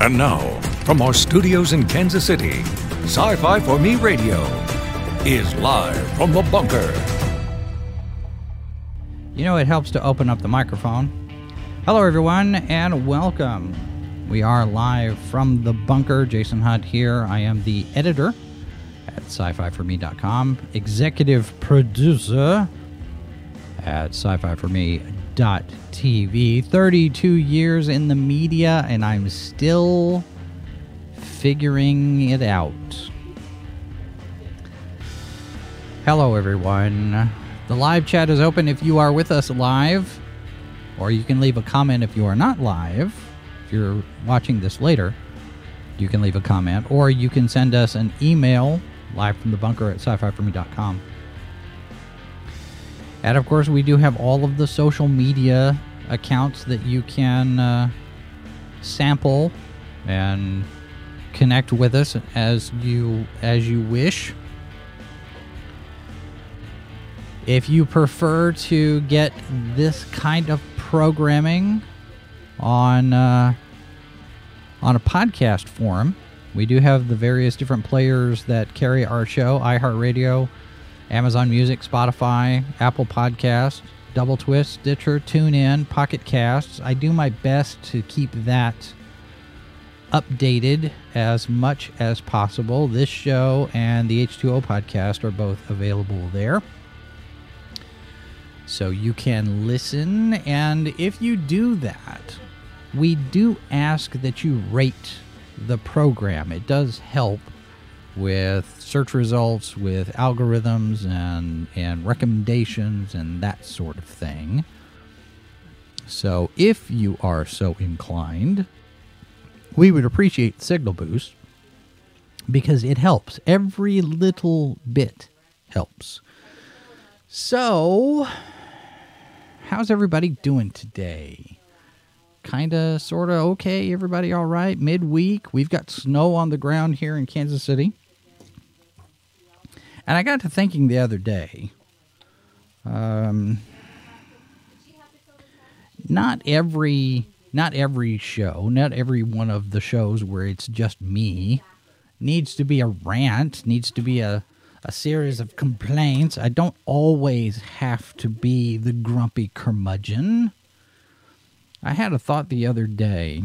And now, from our studios in Kansas City, Sci Fi for Me Radio is live from the bunker. You know, it helps to open up the microphone. Hello, everyone, and welcome. We are live from the bunker. Jason Hunt here. I am the editor at sci fi for me.com, executive producer at sci fi for me.tv. 32 years in the media, and I'm still figuring it out. Hello, everyone. The live chat is open if you are with us live, or you can leave a comment if you are not live. If you're watching this later, you can leave a comment, or you can send us an email live from the bunker at sci fi for me.com. And of course, we do have all of the social media accounts that you can uh, sample and connect with us as you as you wish. If you prefer to get this kind of programming on uh, on a podcast form, we do have the various different players that carry our show: iHeartRadio, Amazon Music, Spotify, Apple Podcasts, Double Twist, Stitcher, TuneIn, Pocket Casts. I do my best to keep that updated as much as possible. This show and the H2O podcast are both available there. So you can listen, and if you do that, we do ask that you rate the program. It does help with search results, with algorithms and and recommendations and that sort of thing. So if you are so inclined, we would appreciate Signal Boost because it helps. Every little bit helps. So, how's everybody doing today? Kind of, sort of okay. Everybody all right? Midweek. We've got snow on the ground here in Kansas City. And I got to thinking the other day. Um, not every not every show, not every one of the shows where it's just me needs to be a rant, needs to be a, a series of complaints. I don't always have to be the grumpy curmudgeon. I had a thought the other day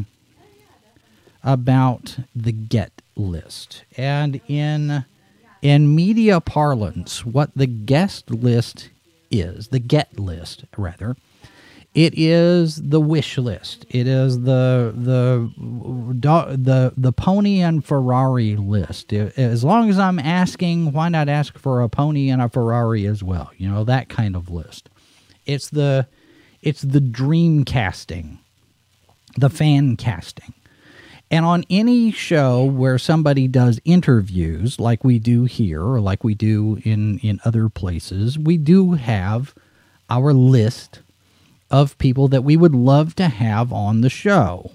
about the get list. And in in media parlance, what the guest list is, the get list rather, it is the wish list. It is the the the the pony and Ferrari list. As long as I'm asking, why not ask for a pony and a Ferrari as well? You know that kind of list. It's the it's the dream casting, the fan casting. And on any show where somebody does interviews, like we do here, or like we do in, in other places, we do have our list of people that we would love to have on the show.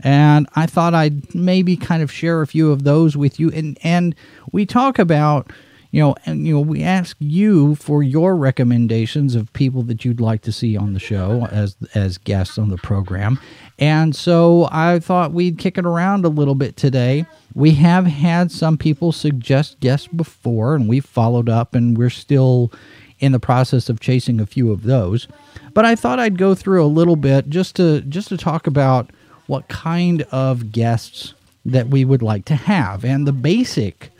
And I thought I'd maybe kind of share a few of those with you. And, and we talk about, you know, and, you know, we ask you for your recommendations of people that you'd like to see on the show as, as guests on the program. And so I thought we'd kick it around a little bit today. We have had some people suggest guests before, and we've followed up, and we're still in the process of chasing a few of those. But I thought I'd go through a little bit just to just to talk about what kind of guests that we would like to have. And the basic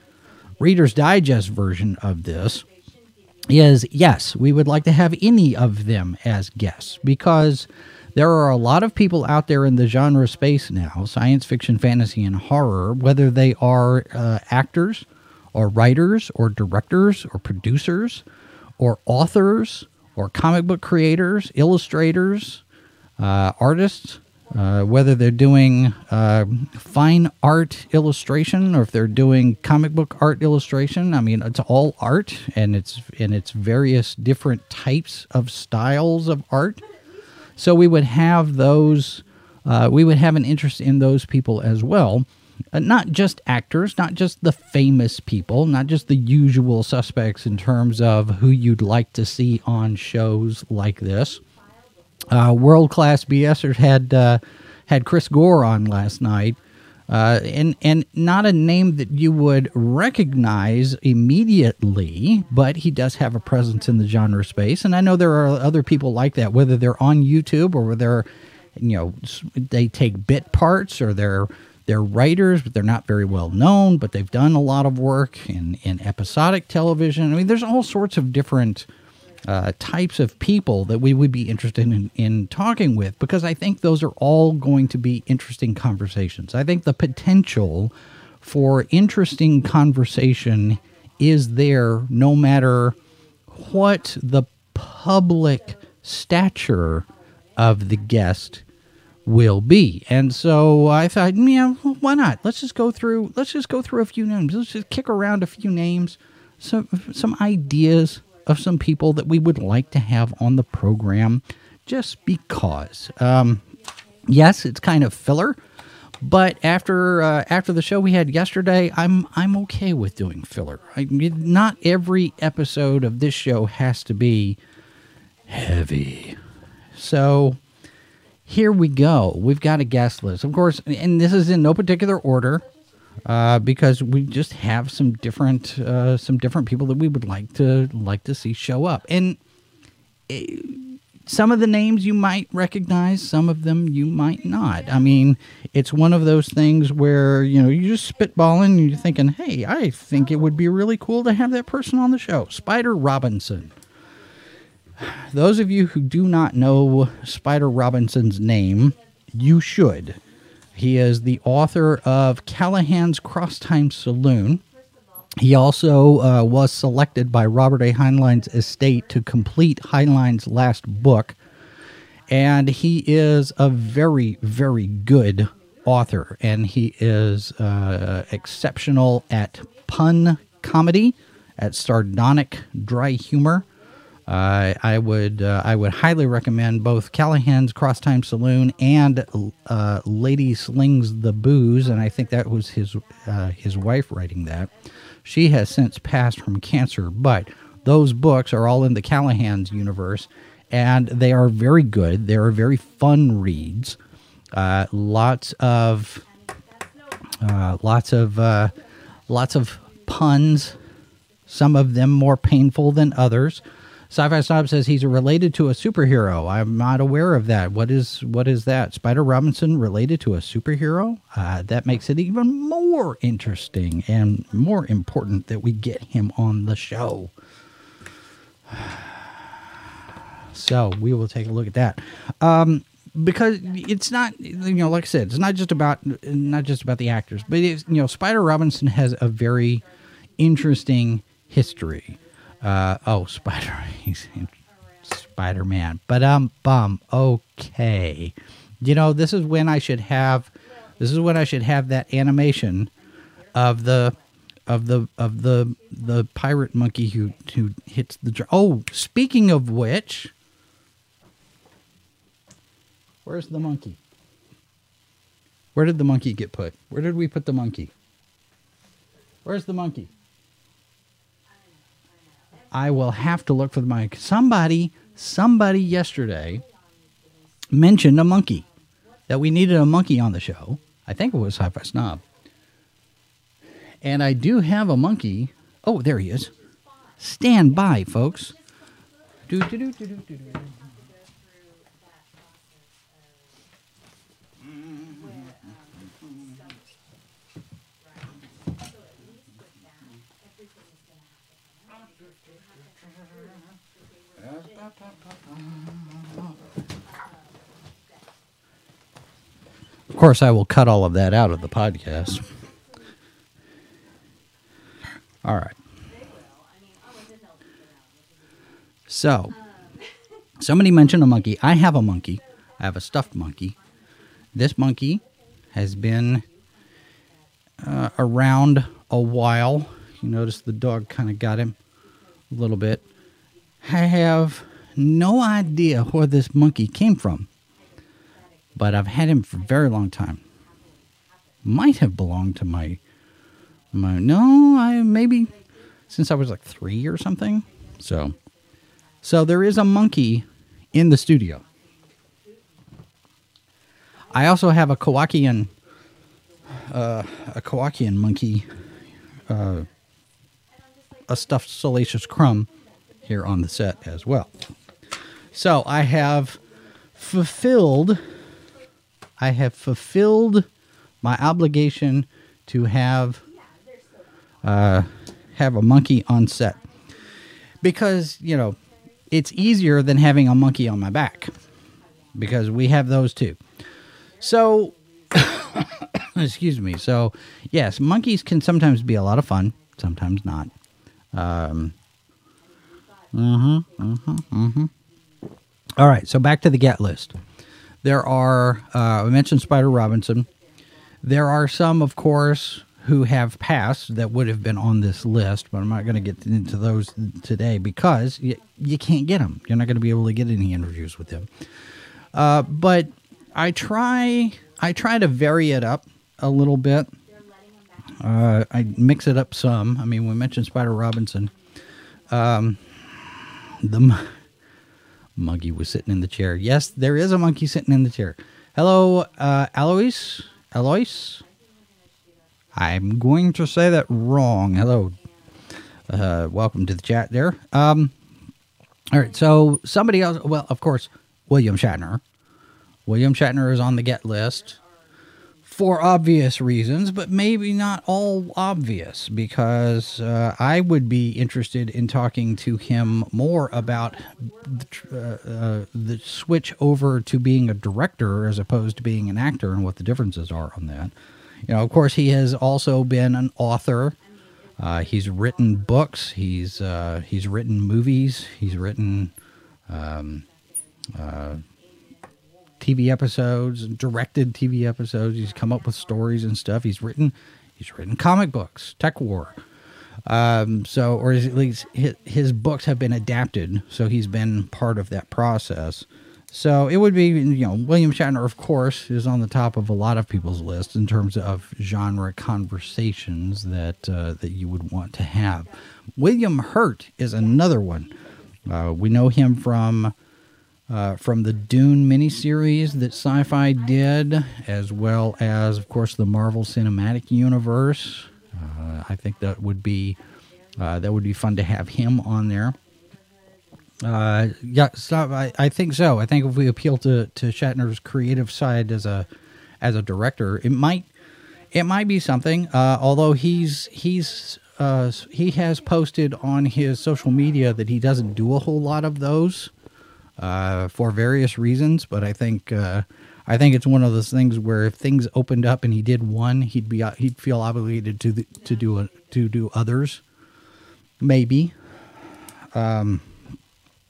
Reader's Digest version of this is yes, we would like to have any of them as guests because there are a lot of people out there in the genre space now science fiction, fantasy, and horror, whether they are uh, actors or writers or directors or producers or authors or comic book creators, illustrators, uh, artists, uh, whether they're doing uh, fine art illustration or if they're doing comic book art illustration. I mean, it's all art, and it's in its various different types of styles of art. So we would have those. Uh, we would have an interest in those people as well. Uh, not just actors, not just the famous people, not just the usual suspects in terms of who you'd like to see on shows like this. Uh, World class BSers had uh, had Chris Gore on last night Uh, and and not a name that you would recognize immediately, but he does have a presence in the genre space, and I know there are other people like that, whether they're on YouTube or they're, you know, they take bit parts or they're they're writers, but they're not very well known, but they've done a lot of work in in episodic television. I mean, there's all sorts of different uh, types of people that we would be interested in, in talking with because I think those are all going to be interesting conversations. I think the potential for interesting conversation is there no matter what the public stature of the guest will be. And so I thought, yeah, why not? Let's just go through let's just go through a few names. Let's just kick around a few names, some some ideas of some people that we would like to have on the program just because. Um, yes, it's kind of filler, but after uh, after the show we had yesterday, I'm I'm okay with doing filler. I, not every episode of this show has to be heavy. So here we go. We've got a guest list, of course, and this is in no particular order uh, because we just have some different uh, some different people that we would like to like to see show up, and uh, some of the names you might recognize, some of them you might not. I mean, it's one of those things where you know you just spitballing and you're thinking, hey, I think it would be really cool to have that person on the show, Spider Robinson. Those of you who do not know Spider Robinson's name, you should he is the author of Callahan's Crosstime Saloon. He also uh, was selected by Robert A. Heinlein's estate to complete Heinlein's last book. And he is a very, very good author. And he is uh, exceptional at pun comedy, at sardonic dry humor, uh, I would uh, I would highly recommend both Callahan's Crosstime Saloon and uh, Lady Slings the Booze, and I think that was his uh, his wife writing that. She has since passed from cancer, but those books are all in the Callahan's universe, and they are very good. They are very fun reads. Uh, lots of uh, lots of lots of puns. Some of them more painful than others. Sci-Fi Snob says he's related to a superhero. I'm not aware of that. What is what is that? Spider Robinson related to a superhero? Uh, that makes it even more interesting and more important that we get him on the show. So we will take a look at that. Um, because it's not you know like i said it's not just about not just about the actors but it's you know spider robinson has a very interesting history uh, oh, Spider, he's Spider Man. But um, bum. Okay, you know this is when I should have, this is when I should have that animation, of the, of the of the the pirate monkey who who hits the. Oh, speaking of which, where's the monkey? Where did the monkey get put? Where did we put the monkey? Where's the monkey? I will have to look for the mic. Somebody, somebody yesterday mentioned a monkey that we needed a monkey on the show. I think it was Sci-Fi Snob. And I do have a monkey. Oh, there he is. Stand by, folks. Do, do, do. Of course, I will cut all of that out of the podcast. All right. So, somebody mentioned a monkey. I have a monkey. I have a stuffed monkey. This monkey has been uh, around a while. You notice the dog kind of got him a little bit. I have no idea where this monkey came from, but I've had him for a very long time. Might have belonged to my my no, I maybe since I was like three or something. So, so there is a monkey in the studio. I also have a Kowakian uh, a Kowakian monkey, uh, a stuffed Salacious Crumb here on the set as well. So I have fulfilled I have fulfilled my obligation to have uh, have a monkey on set because you know it's easier than having a monkey on my back because we have those too. So, excuse me. So, yes, monkeys can sometimes be a lot of fun, sometimes not. Um, mm-hmm, mm-hmm, mm-hmm. All right, so back to the get list. There are, uh, I mentioned Spider Robinson. There are some, of course, who have passed that would have been on this list, but I'm not going to get into those today because you, you can't get them. You're not going to be able to get any interviews with them. Uh, but I try, I try to vary it up a little bit. Uh, I mix it up some. I mean, we mentioned Spider Robinson. Um, the monkey was sitting in the chair. Yes, there is a monkey sitting in the chair. Hello, uh, Alois. Alois. I'm going to say that wrong. Hello. Uh, welcome to the chat there. Um, all right. So somebody else. Well, of course, William Shatner. William Shatner is on the get list for obvious reasons, but maybe not all obvious because uh, I would be interested in talking to him more about the, uh, uh, the, switch over to being a director as opposed to being an actor and what the differences are on that. You know, of course, he has also been an author. Uh, he's written books. He's uh, he's written movies. He's written um, uh, TV episodes, and directed TV episodes. He's come up with stories and stuff. He's written he's written comic books, TekWar. Um, so, or at least his, his, books have been adapted, so he's been part of that process. So it would be, you know, William Shatner, of course, is on the top of a lot of people's list in terms of genre conversations that uh, that you would want to have. William Hurt is another one. Uh, we know him from uh, from the Dune miniseries that Sci-Fi did, as well as, of course, the Marvel Cinematic Universe. Uh, I think that would be uh, that would be fun to have him on there. Uh, yeah, so I, I think so. I think if we appeal to, to Shatner's creative side as a as a director, it might it might be something. Uh, although he's he's he has posted on his social media that he doesn't do a whole lot of those uh, for various reasons. But I think uh, I think it's one of those things where if things opened up and he did one, he'd be he'd feel obligated to the, to do a, to do others. Maybe. Um,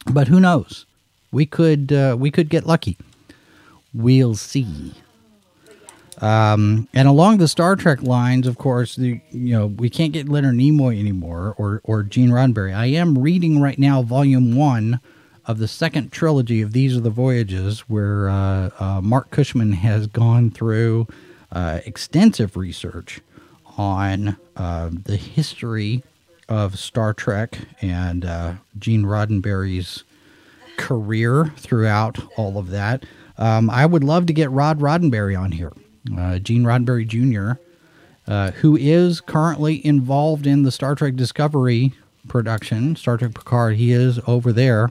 but who knows? We could uh, we could get lucky. We'll see. Um, and along the Star Trek lines, of course, the you know we can't get Leonard Nimoy anymore or or Gene Roddenberry. I am reading right now Volume One of the second trilogy of These Are the Voyages, where uh, uh, Marc Cushman has gone through uh, extensive research on uh, the history of Star Trek and uh, Gene Roddenberry's career throughout all of that. Um, I would love to get Rod Roddenberry on here, uh, Gene Roddenberry Jr., who is currently involved in the Star Trek Discovery production, Star Trek Picard. He is over there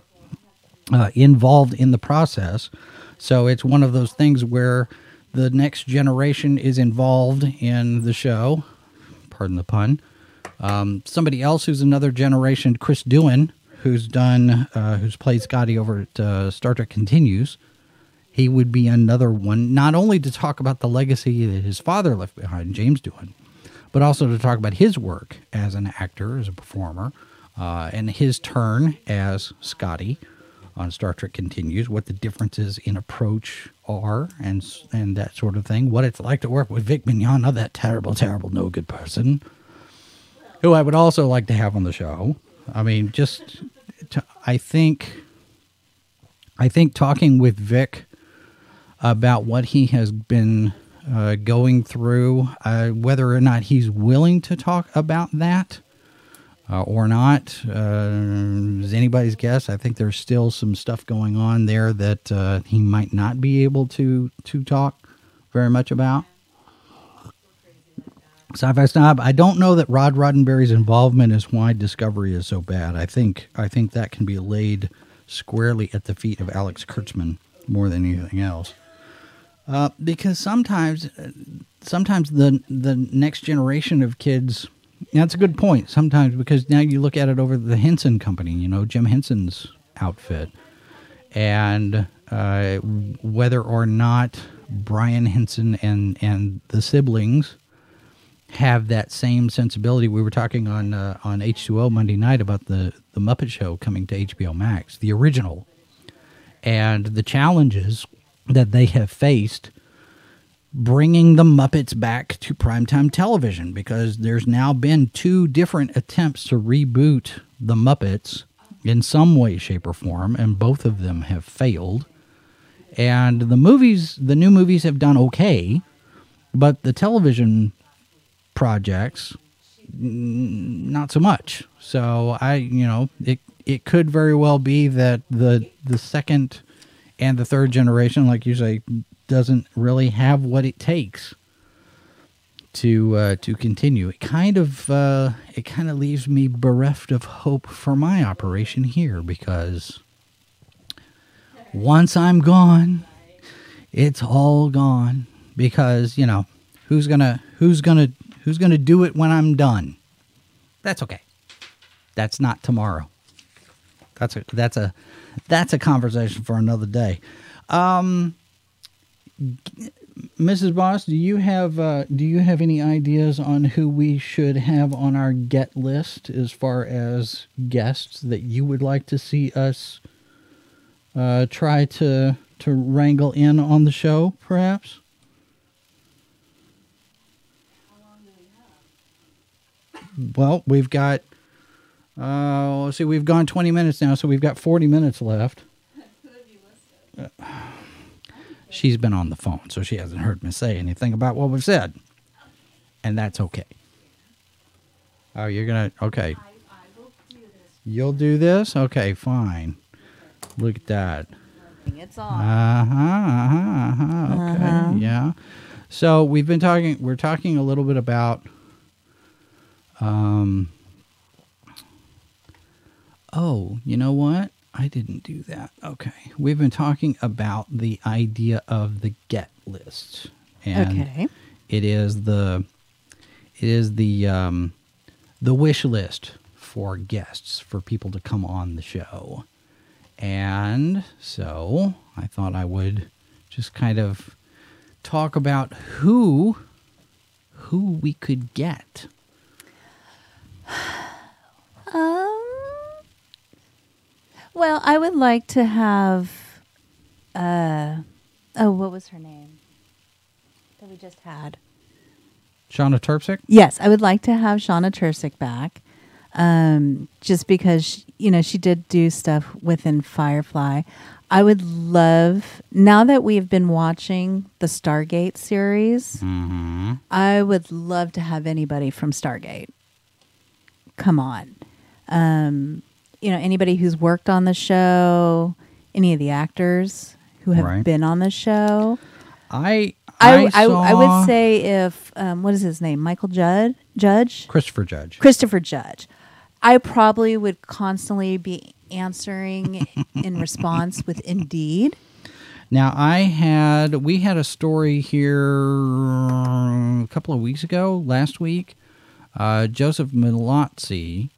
uh, involved in the process. So it's one of those things where the next generation is involved in the show. Pardon the pun. Um, somebody else who's another generation, Chris Doohan, who's done, uh, who's played Scotty over at uh, Star Trek Continues. He would be another one, not only to talk about the legacy that his father left behind, James Doohan, but also to talk about his work as an actor, as a performer, uh, and his turn as Scotty on Star Trek Continues, what the differences in approach are, and and that sort of thing. What it's like to work with Vic Mignogna, that terrible, terrible, no good person, who I would also like to have on the show. I mean, just to, I think, I think talking with Vic about what he has been uh, going through, uh, whether or not he's willing to talk about that uh, or not uh, is anybody's guess. I think there's still some stuff going on there that uh, he might not be able to to talk very much about. Sci-Fi Snob. I don't know that Rod Roddenberry's involvement is why Discovery is so bad. I think I think that can be laid squarely at the feet of Alex Kurtzman more than anything else. Uh, because sometimes, sometimes the the next generation of kids. That's a good point. Sometimes because now you look at it over the Henson Company, you know, Jim Henson's outfit, and uh, whether or not Brian Henson and and the siblings have that same sensibility. We were talking on uh, on H2O Monday night about the the Muppet Show coming to HBO Max, the original, and the challenges that they have faced bringing the Muppets back to primetime television because there's now been two different attempts to reboot the Muppets in some way, shape, or form, and both of them have failed. And the movies, the new movies have done okay, but the television projects, not so much. So I, you know, it it could very well be that the the second and the third generation, like you say, doesn't really have what it takes to uh, to continue. It kind of uh, it kind of leaves me bereft of hope for my operation here because once I'm gone, it's all gone. Because you know who's gonna who's gonna who's gonna do it when I'm done. That's okay. That's not tomorrow. That's a that's a that's a conversation for another day. Um, Mrs. Boss, do you have uh, do you have any ideas on who we should have on our get list as far as guests that you would like to see us uh, try to to wrangle in on the show, perhaps? Well, we've got. Uh, let's see, we've gone 20 minutes now, so we've got 40 minutes left. she's been on the phone, so she hasn't heard me say anything about what we've said. And that's okay. Oh, you're going to, okay. You'll do this? Okay, fine. Look at that. It's on. Uh huh. Uh huh. Uh-huh. Okay. Uh-huh. Yeah. So we've been talking. We're talking a little bit about. Um. Oh, you know what? I didn't do that. Okay. We've been talking about the idea of the get list, and Okay. it is the it is the um, the wish list for guests for people to come on the show. And so I thought I would just kind of talk about who who we could get. Well, I would like to have. Uh, oh, what was her name? That we just had. Shauna Terpsick? Yes, I would like to have Shauna Tursick back. Um, just because sh- you know she did do stuff within Firefly. I would love now that we've been watching the Stargate series. Mm-hmm. I would love to have anybody from Stargate. Come on. Um, you know, anybody who's worked on the show, any of the actors who have Right. been on the show. I I, I, I, I would say if, um, what is his name? Michael Judd? Judge? Christopher Judge. Christopher Judge. I probably would constantly be answering in response with Indeed. Now I had we had a story here a couple of weeks ago, last week. Uh, Joseph Mallozzi,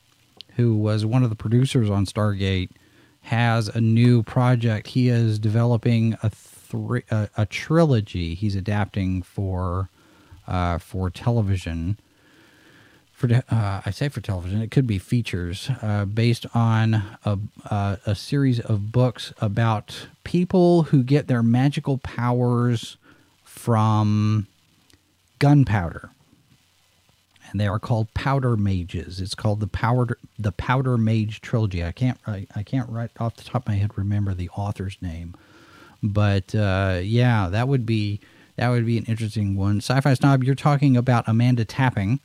who was one of the producers on Stargate, has a new project. He is developing a three a, a trilogy. He's adapting for uh, for television. For uh, I say for television, it could be features uh, based on a, a series of books about people who get their magical powers from gunpowder, and they are called powder mages. It's called the powder the powder mage trilogy. I can't I, I can't right off the top of my head remember the author's name, but uh, yeah, that would be that would be an interesting one. Sci-fi snob, you're talking about Amanda Tapping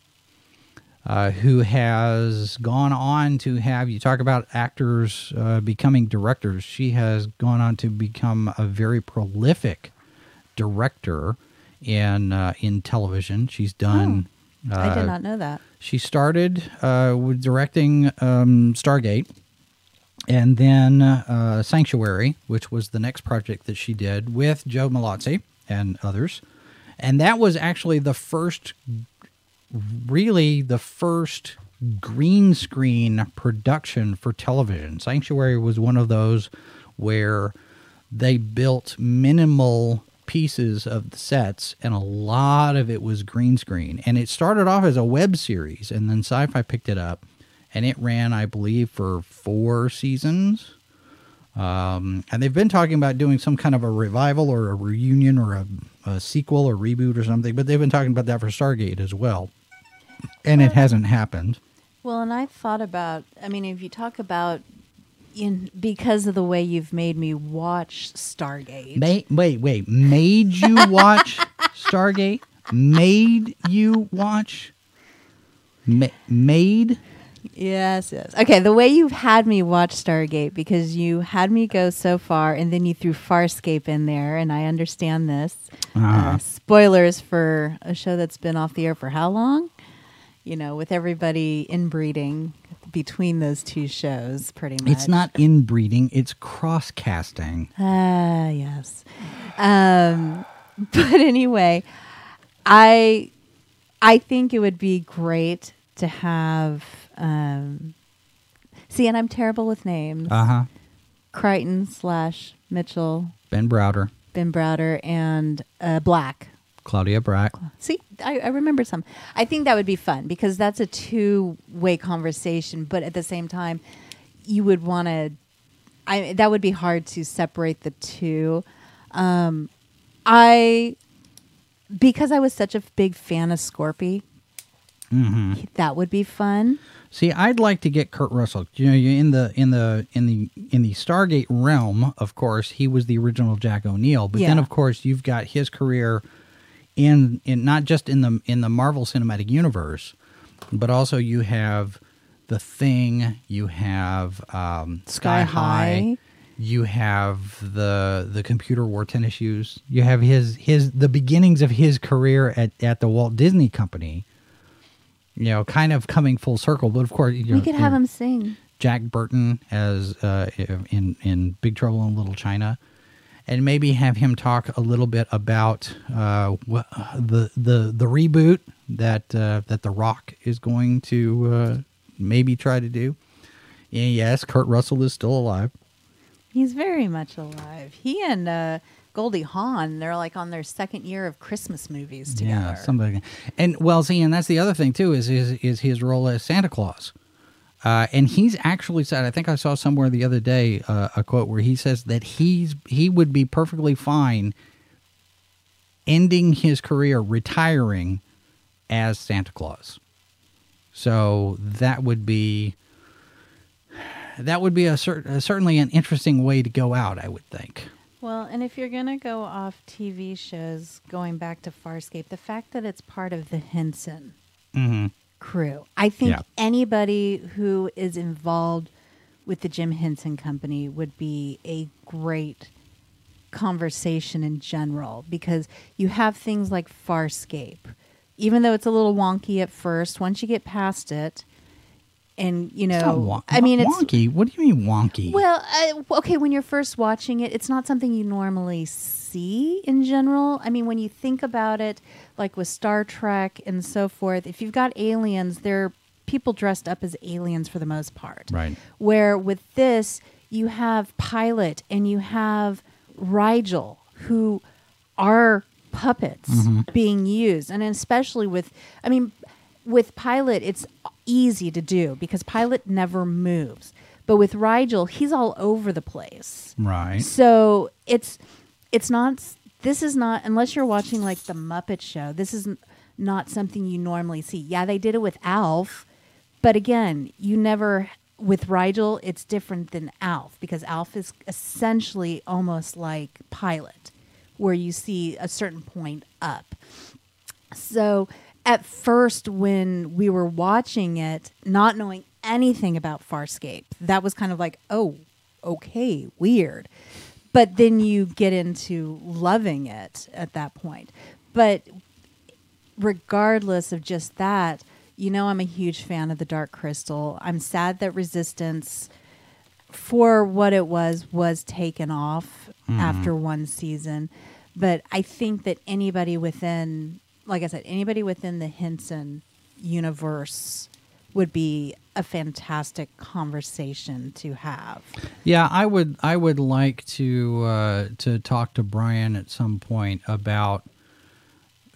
uh, who has gone on to have you talk about actors uh, becoming directors. She has gone on to become a very prolific director in uh, in television. She's done I Uh, did not know that. She started uh, with directing um, Stargate, and then uh, Sanctuary, which was the next project that she did with Joe Mallozzi and others, and that was actually the first, really the first green screen production for television. Sanctuary was one of those where they built minimal pieces of the sets and a lot of it was green screen. And it started off as a web series and then sci-fi picked it up and it ran i believe for four seasons. Um, and they've been talking about doing some kind of a revival or a reunion or a, a sequel or reboot or something but they've been talking about that for stargate as well. And it hasn't happened. Well, and I thought about. I mean, if you talk about in because of the way you've made me watch Stargate. Ma- wait, wait. Made you watch Stargate? Made you watch? Ma- made? Yes, yes. Okay, the way you've had me watch Stargate because you had me go so far and then you threw Farscape in there, and I understand this. Uh-huh. Uh, spoilers for a show that's been off the air for how long? You know, with everybody inbreeding between those two shows, pretty much. It's not inbreeding, it's cross casting. Ah, yes. Um, but anyway, I I think it would be great to have. Um, see, and I'm terrible with names. Uh huh. Crichton slash Mitchell, Ben Browder, Ben Browder, and uh, Black. Claudia Black. See, I, I remember some. I think that would be fun because that's a two way conversation, but at the same time, you would want to. I that would be hard to separate the two. Um, I because I was such a big fan of Scorpy. That would be fun. See, I'd like to get Kurt Russell. You know, you in the in the in the in the Stargate realm, of course, he was the original Jack O'Neill. But then, of course, you've got his career in in not just in the in the Marvel Cinematic Universe, but also you have the Thing. You have um, Sky, Sky High. High. You have the the computer wore tennis shoes. You have his his the beginnings of his career at at the Walt Disney Company. You know, kind of coming full circle. But of course, you we know, could have him sing. Jack Burton as uh, in in Big Trouble in Little China, and maybe have him talk a little bit about uh, the the the reboot that uh, that The Rock is going to uh, maybe try to do. And yes, Kurt Russell is still alive. He's very much alive. He and uh, Goldie Hawn, they're like on their second year of Christmas movies together. Yeah, somebody. And well, see, and that's the other thing too is is, is his role as Santa Claus. Uh, and he's actually said, I think I saw somewhere the other day uh, a quote where he says that he's he would be perfectly fine ending his career, retiring as Santa Claus. So that would be that would be a cer- certainly an interesting way to go out, I would think. Well, and if you're going to go off TV shows, going back to Farscape, the fact that it's part of the Henson Mm-hmm. Crew, I think Yeah. anybody who is involved with the Jim Henson Company would be a great conversation in general because you have things like Farscape. Even though it's a little wonky at first, once you get past it, and you know, I mean, it's wonky. What do you mean wonky? well, uh, okay, when you're first watching it, it's not something you normally see in general. I mean, when you think about it, like with Star Trek and so forth, if you've got aliens, they're people dressed up as aliens for the most part. Right. Where with this, you have Pilot and you have Rygel, who are puppets being used. And especially with, I mean, with Pilot, it's easy to do because Pilot never moves. But with Rygel, he's all over the place. right. So it's it's not this is not unless you're watching like the Muppet Show. This is n- not something you normally see. Yeah, they did it with Alf, but again, you never with Rygel. It's different than Alf because Alf is essentially almost like Pilot, where you see a certain point up. So at first, when we were watching it, not knowing anything about Farscape, that was kind of like, oh, okay, weird. But then you get into loving it at that point. But regardless of just that, you know, I'm a huge fan of the Dark Crystal. I'm sad that Resistance, for what it was, was taken off hmm. after one season. But I think that anybody within, like I said, anybody within the Henson universe would be a fantastic conversation to have. Yeah, I would. I would like to uh, to talk to Brian at some point about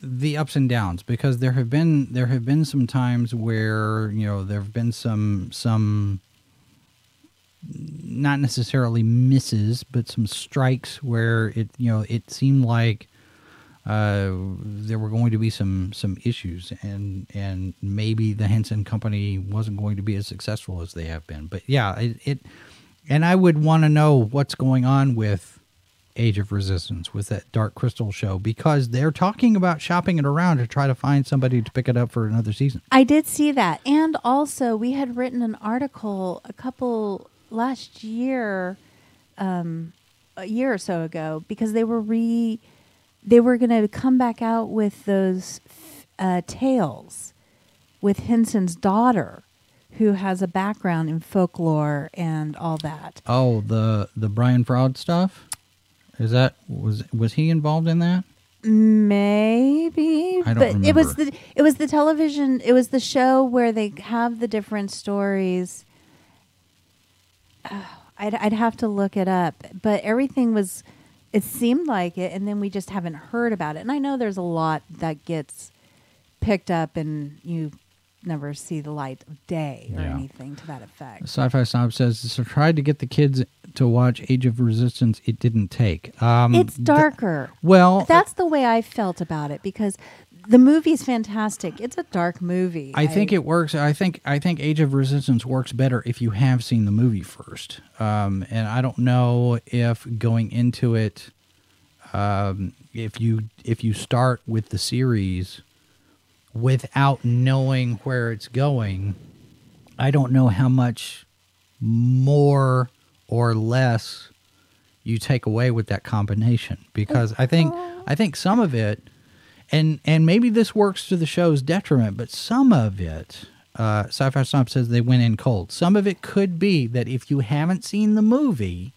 the ups and downs because there have been there have been some times where you know there have been some some not necessarily misses but some strikes where it you know it seemed like uh, there were going to be some some issues and and maybe the Henson company wasn't going to be as successful as they have been but yeah it, it and I would want to know what's going on with Age of Resistance with that Dark Crystal show because they're talking about shopping it around to try to find somebody to pick it up for another season. I did see that. And also, we had written an article a couple last year, um, a year or so ago, because they were re, they were going to come back out with those uh, tales with Henson's daughter, who has a background in folklore and all that. Oh, the the Brian Froud stuff. Is that was was he involved in that? Maybe, I don't but it was the it was the television. It was the show where they have the different stories. Oh, I'd I'd have to look it up, but everything was. It seemed like it, and then we just haven't heard about it. And I know there's a lot that gets picked up, and you never see the light of day or Yeah. anything to that effect. Sci-Fi Snob says so tried to get the kids to watch Age of Resistance. It didn't take. Um, It's th- darker. well, That's the way I felt about it because the movie's fantastic. It's a dark movie. I think it works. I think I think Age of Resistance works better if you have seen the movie first. Um, and I don't know if going into it, um, if you if you start with the series without knowing where it's going, I don't know how much more or less you take away with that combination because I think I think some of it and and maybe this works to the show's detriment, but some of it, uh, Sci-Fi Snob says they went in cold. Some of it could be that if you haven't seen the movie,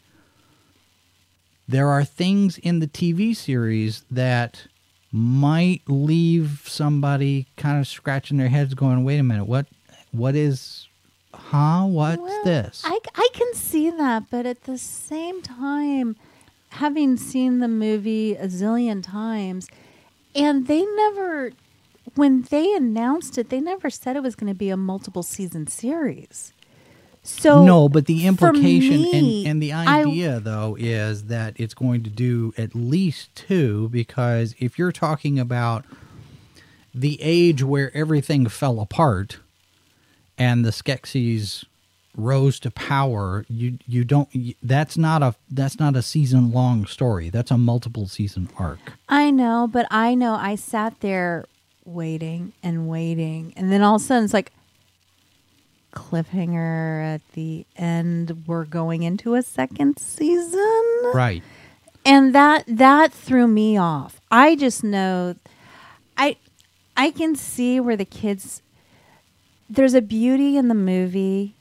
there are things in the TV series that might leave somebody kind of scratching their heads, going, "Wait a minute, what? What is? Huh? What's Well, this?" I, I can see that, but at the same time, having seen the movie a zillion times, and they never, when they announced it, they never said it was going to be a multiple season series. So no, but the implication me, and, and the I- idea, though, is that it's going to do at least two because if you're talking about the age where everything fell apart and the Skeksis rose to power, you you don't. That's not a that's not a season long story. That's a multiple season arc. I know, but I know I sat there waiting and waiting, and then all of a sudden it's like cliffhanger at the end. We're going into a second season, Right. and that that threw me off. I just know, I I can see where the kids. There's a beauty in the movie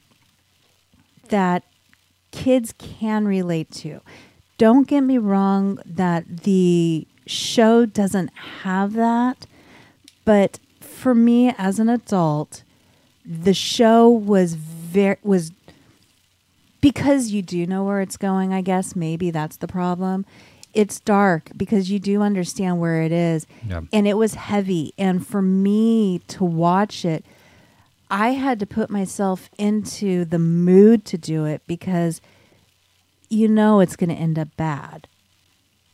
that kids can relate to. Don't get me wrong that the show doesn't have that, but for me as an adult, the show was very was because you do know where it's going, I guess maybe that's the problem. It's dark because you do understand where it is. Yeah. And it was heavy and for me to watch it I had to put myself into the mood to do it because you know it's going to end up bad.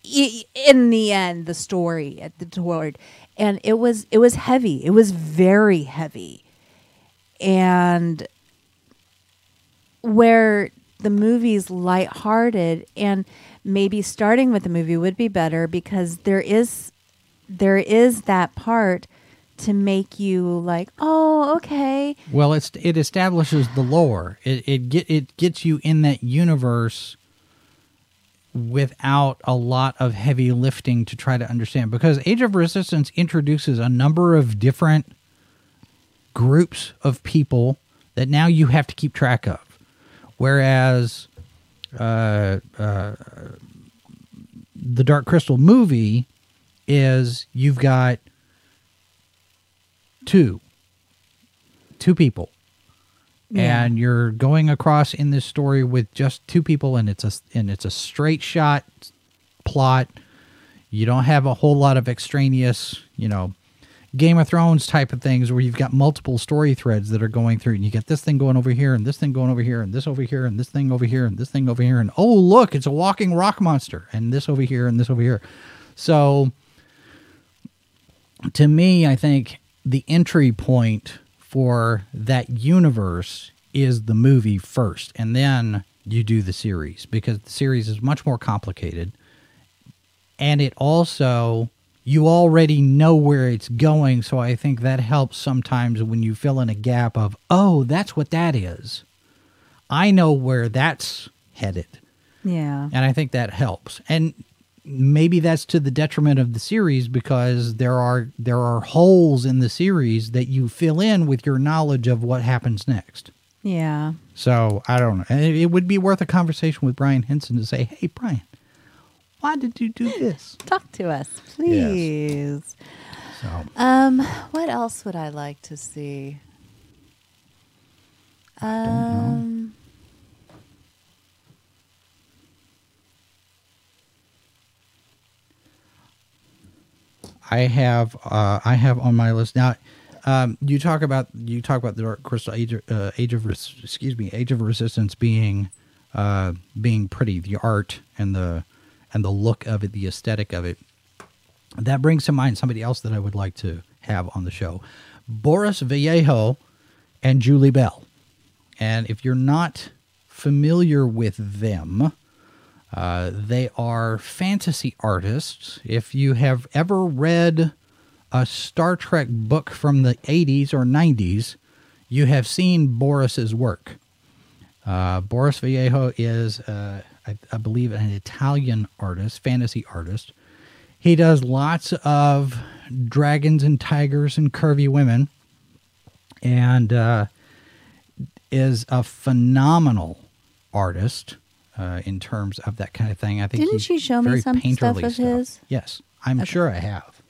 In the end, the story at the toward, and it was it was heavy. It was very heavy, and where the movie's lighthearted and maybe starting with the movie would be better because there is there is that part to make you like, oh, okay. Well, it's it establishes the lore. It it get it gets you in that universe without a lot of heavy lifting to try to understand because Age of Resistance introduces a number of different groups of people that now you have to keep track of. Whereas uh, uh, the Dark Crystal movie is you've got two. Two people. Yeah. and you're going across in this story with just two people and it's a and it's a straight shot plot. You don't have a whole lot of extraneous you know game of thrones type of things where you've got multiple story threads that are going through and you get this thing going over here and this thing going over here and this over here and this thing over here and this thing over here and oh look it's a walking rock monster and this over here and this over here. So to me, I think the entry point for that universe is the movie first, and then you do the series because the series is much more complicated. And it also, you already know where it's going. So I think that helps sometimes when you fill in a gap of, oh, that's what that is. I know where that's headed. Yeah. And I think that helps. And maybe that's to the detriment of the series because there are there are holes in the series that you fill in with your knowledge of what happens next. Yeah. So I don't know. It, would be worth a conversation with Brian Henson to say, "Hey, Brian, why did you do this?" Talk to us, please. So Um, what else would I like to see? Um, I have uh, I have on my list now. Um, you talk about you talk about the Dark Crystal Age of, uh, Age of excuse me Age of Resistance being uh, being pretty, the art and the and the look of it, the aesthetic of it. That brings to mind somebody else that I would like to have on the show, Boris Vallejo and Julie Bell. And if you're not familiar with them, uh, they are fantasy artists. If you have ever read a Star Trek book from the 80s or 90s, you have seen Boris's work. Uh, Boris Vallejo is, uh, I, I believe, an Italian artist, fantasy artist. He does lots of dragons and tigers and curvy women, and uh, is a phenomenal artist uh, in terms of that kind of thing. I think Didn't you show me some stuff of his? Yes, I'm sure I have.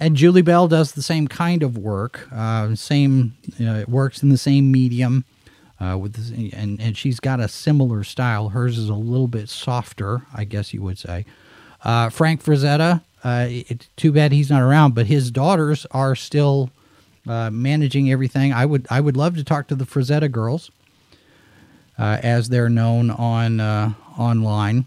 And Julie Bell does the same kind of work. Uh, same, you know, it works in the same medium. Uh, with this, and and she's got a similar style. Hers is a little bit softer, I guess you would say. Uh, Frank Frazetta. Uh, it's too bad he's not around, but his daughters are still uh, managing everything. I would I would love to talk to the Frazetta girls, as they're known on uh, online.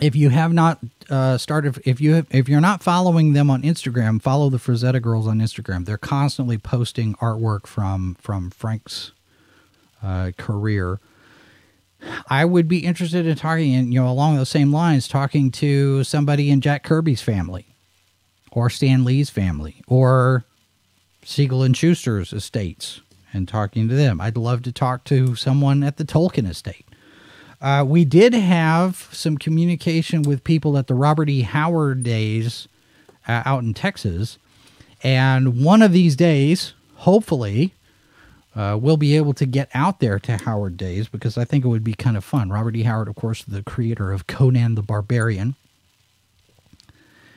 If you have not uh, started, if you have, if you're not following them on Instagram, follow the Frazetta girls on Instagram. They're constantly posting artwork from from Frank's uh, career. I would be interested in talking, in, you know, along those same lines, talking to somebody in Jack Kirby's family, or Stan Lee's family, or Siegel and Shuster's estates, and talking to them. I'd love to talk to someone at the Tolkien estate. Uh, we did have some communication with people at the Robert E. Howard days uh, out in Texas, and one of these days, hopefully, uh, we'll be able to get out there to Howard Days because I think it would be kind of fun. Robert E. Howard, of course, the creator of Conan the Barbarian,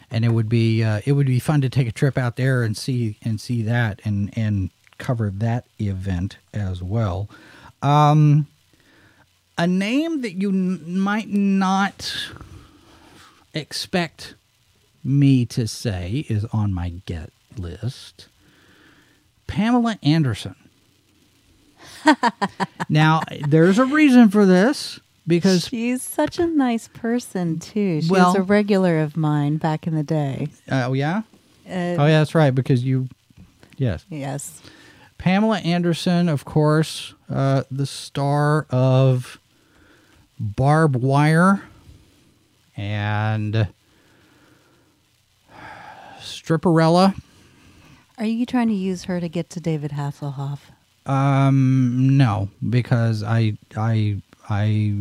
and it would be uh, it would be fun to take a trip out there and see and see that and and cover that event as well. Um, a name that you n- might not expect me to say is on my get list. Pamela Anderson. now, there's a reason for this because She's such a nice person too. She Well- was a regular of mine back in the day. uh, oh yeah, Uh, oh yeah, that's right because you, yes, Yes. Pamela Anderson, of course, uh, the star of Barb Wire and Stripperella. Are you trying to use her to get to David Hasselhoff? Um, no, because I I I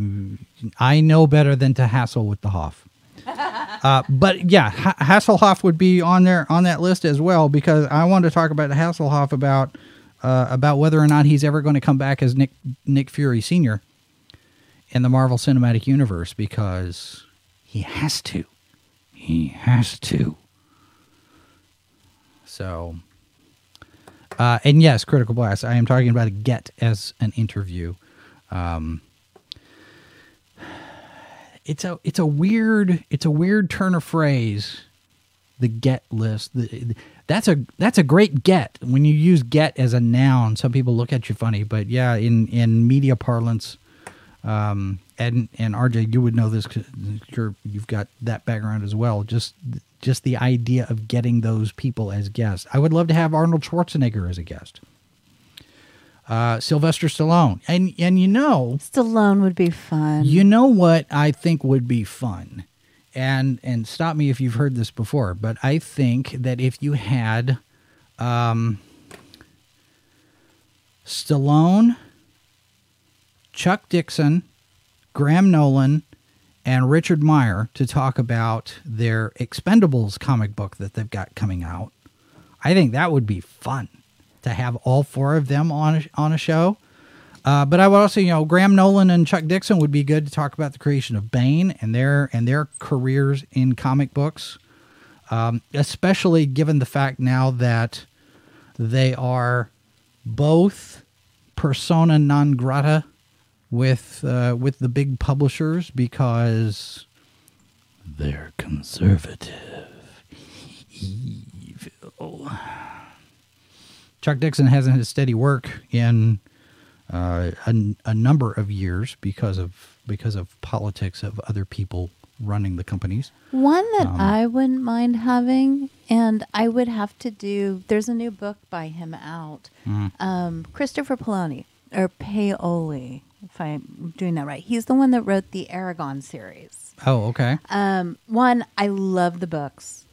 I know better than to hassle with the Hoff. Uh, but yeah, ha- Hasselhoff would be on there on that list as well because I want to talk about Hasselhoff about uh, about whether or not he's ever going to come back as Nick Nick Fury Senior in the Marvel Cinematic Universe because he has to. He has to. So, uh, and yes, Critical Blast. I am talking about a get as an interview. Um, it's a it's a weird it's a weird turn of phrase. The get list. The, that's a that's a great get when you use get as a noun. Some people look at you funny, but yeah, in in media parlance, um, and and RJ, you would know this because you're you've got that background as well. Just just the idea of getting those people as guests. I would love to have Arnold Schwarzenegger as a guest. Uh, Sylvester Stallone, and and you know, Stallone would be fun. you know what I think would be fun, and and stop me if you've heard this before, but I think that if you had, um, Stallone, Chuck Dixon, Graham Nolan, and Richard Meyer to talk about their Expendables comic book that they've got coming out. I think that would be fun to have all four of them on a, on a show. Uh, but I would also, you know, Graham Nolan and Chuck Dixon would be good to talk about the creation of Bane and their and their careers in comic books, um, especially given the fact now that they are both persona non grata with uh, with the big publishers because they're conservative, evil. Chuck Dixon hasn't had steady work in uh, a, a number of years because of because of politics of other people running the companies. One that Um, I wouldn't mind having, and I would have to do. There's a new book by him out. Mm. Um, Christopher Poloni or Paoli, if I'm doing that right. He's the one that wrote the Eragon series. Oh, okay. Um, one, I love the books.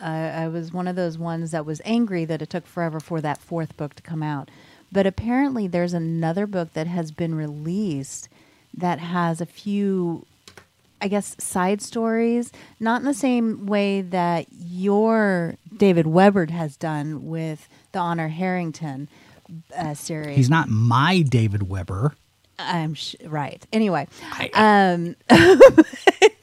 I I was one of those ones that was angry that it took forever for that fourth book to come out. But apparently, there's another book that has been released that has a few, I guess, side stories. Not in the same way that your David Weber has done with the Honor Harrington uh, series. He's not my David Weber. I'm sh- right. Anyway, I- um,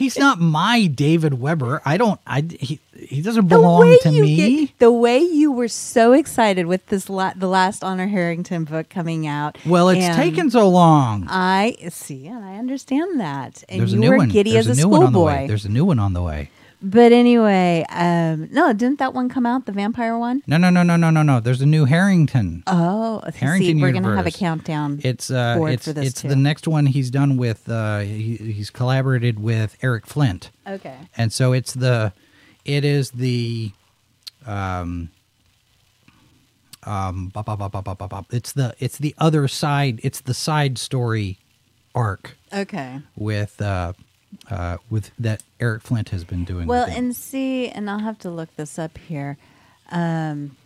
He's not my David Weber. I don't. I he he doesn't belong to me. get- the way you were so excited with this la- the last Honor Harrington book coming out. well, it's taken so long. I see, and I understand that. And There's you a new were one. giddy There's as a new one on the way. schoolboy. There's a new one on the way. But anyway, um, no, didn't that one come out? The vampire one? No, no, no, no, no, no, no. There's a new Harrington. Oh, Harrington see, we're gonna have a countdown. It's uh, board it's for this it's too. the next one he's done with. Uh, he, he's collaborated with Eric Flint. okay. and so it's the it is the um um bop, bop, bop. it's the it's the other side it's the side story arc Okay. with uh uh with that Eric Flint has been doing Well, and see, and I'll have to look this up here. Um,